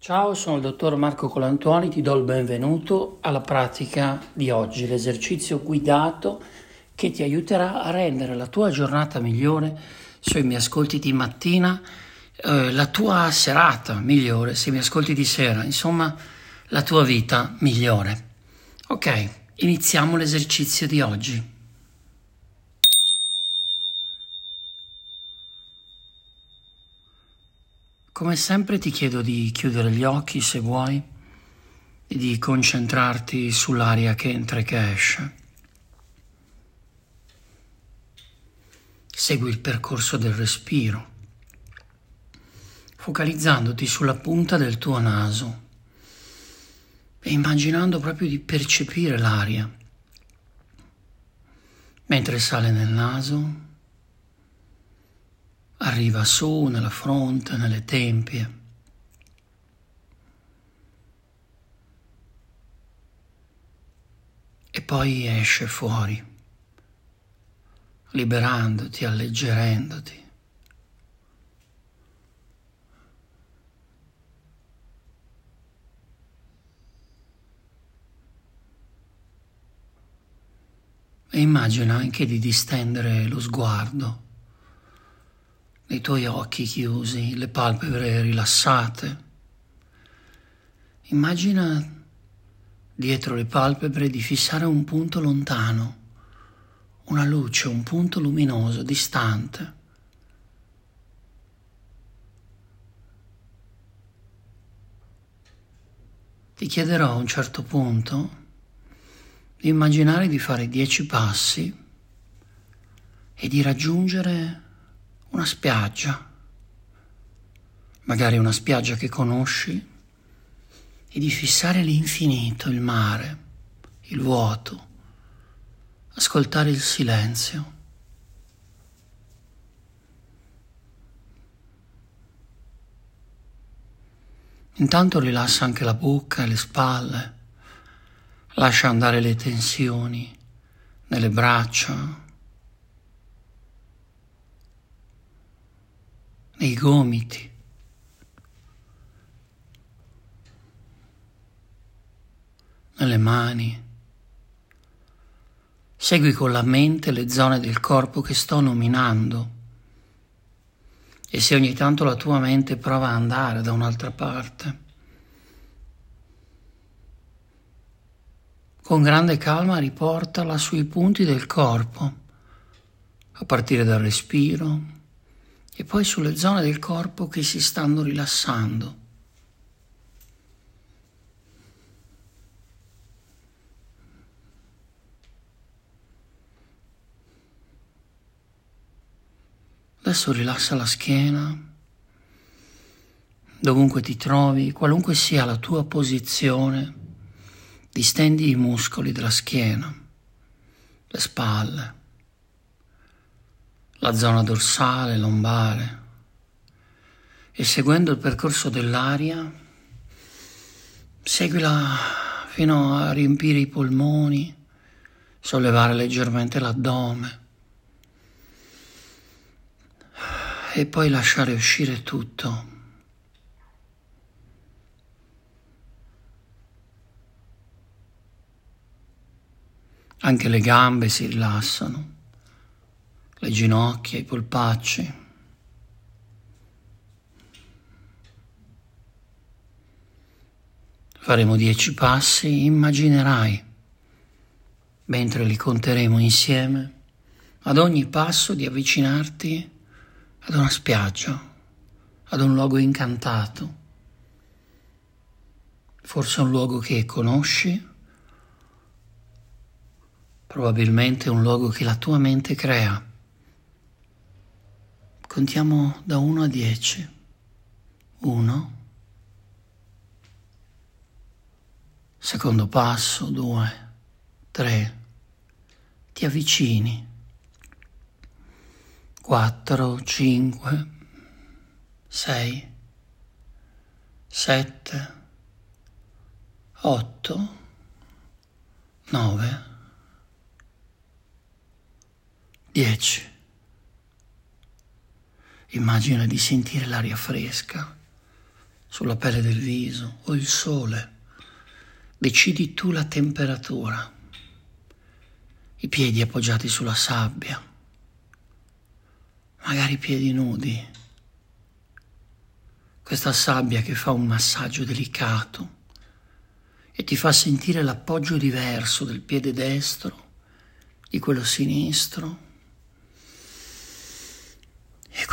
Ciao, sono il dottor Marco Colantuoni, ti do il benvenuto alla pratica di oggi, l'esercizio guidato che ti aiuterà a rendere la tua giornata migliore se mi ascolti di mattina, eh, la tua serata migliore se mi ascolti di sera, insomma la tua vita migliore. Ok, iniziamo l'esercizio di oggi. Come sempre ti chiedo di chiudere gli occhi se vuoi e di concentrarti sull'aria che entra e che esce. Segui il percorso del respiro, focalizzandoti sulla punta del tuo naso e immaginando proprio di percepire l'aria mentre sale nel naso arriva su nella fronte, nelle tempie. E poi esce fuori, liberandoti, alleggerendoti. E immagina anche di distendere lo sguardo i tuoi occhi chiusi, le palpebre rilassate. Immagina dietro le palpebre di fissare un punto lontano, una luce, un punto luminoso, distante. Ti chiederò a un certo punto di immaginare di fare dieci passi e di raggiungere una spiaggia, magari una spiaggia che conosci, e di fissare l'infinito, il mare, il vuoto, ascoltare il silenzio. Intanto rilassa anche la bocca e le spalle, lascia andare le tensioni nelle braccia, nei gomiti. nelle mani. Segui con la mente le zone del corpo che sto nominando e se ogni tanto la tua mente prova ad andare da un'altra parte, con grande calma riportala sui punti del corpo, a partire dal respiro, e poi sulle zone del corpo che si stanno rilassando. Adesso rilassa la schiena, dovunque ti trovi, qualunque sia la tua posizione, distendi i muscoli della schiena, le spalle, la zona dorsale, lombare. E seguendo il percorso dell'aria, seguila fino a riempire i polmoni, sollevare leggermente l'addome. E poi lasciare uscire tutto. Anche le gambe si rilassano le ginocchia, i polpacci. Faremo dieci passi, immaginerai, mentre li conteremo insieme, ad ogni passo di avvicinarti ad una spiaggia, ad un luogo incantato, forse un luogo che conosci, probabilmente un luogo che la tua mente crea. Contiamo da 1 a 10. 1. Secondo passo, 2, 3. Ti avvicini. 4, 5, 6, 7, 8, 9, 10. Immagina di sentire l'aria fresca sulla pelle del viso o il sole. Decidi tu la temperatura. I piedi appoggiati sulla sabbia. Magari i piedi nudi. Questa sabbia che fa un massaggio delicato e ti fa sentire l'appoggio diverso del piede destro, di quello sinistro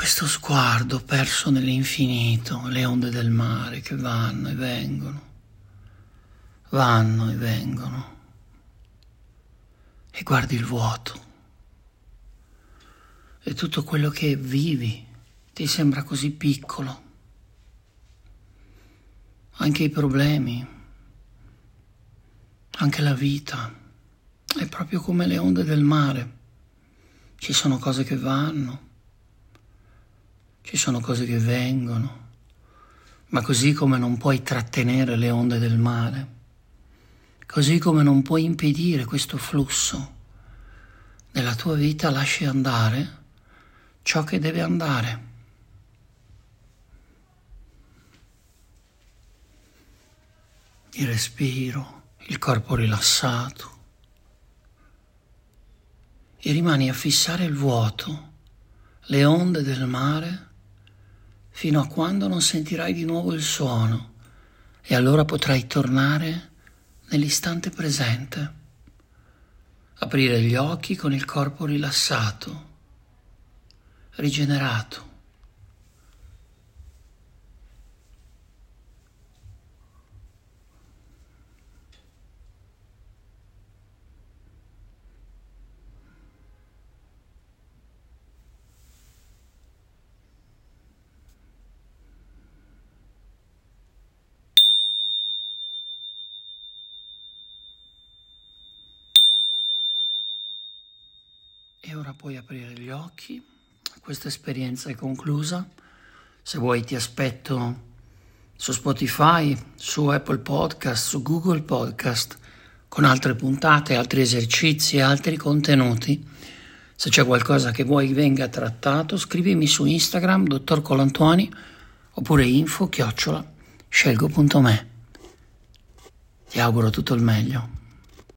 questo sguardo perso nell'infinito, le onde del mare che vanno e vengono, vanno e vengono. E guardi il vuoto. E tutto quello che vivi ti sembra così piccolo. Anche i problemi, anche la vita, è proprio come le onde del mare. Ci sono cose che vanno ci sono cose che vengono, ma così come non puoi trattenere le onde del mare, così come non puoi impedire questo flusso, nella tua vita lasci andare ciò che deve andare. Il respiro, il corpo rilassato e rimani a fissare il vuoto, le onde del mare fino a quando non sentirai di nuovo il suono e allora potrai tornare nell'istante presente, aprire gli occhi con il corpo rilassato, rigenerato. E ora puoi aprire gli occhi, questa esperienza è conclusa. Se vuoi ti aspetto su Spotify, su Apple Podcast, su Google Podcast, con altre puntate, altri esercizi altri contenuti. Se c'è qualcosa che vuoi venga trattato, scrivimi su Instagram, dottor Colantuoni, oppure info chiocciola scelgo.me. Ti auguro tutto il meglio.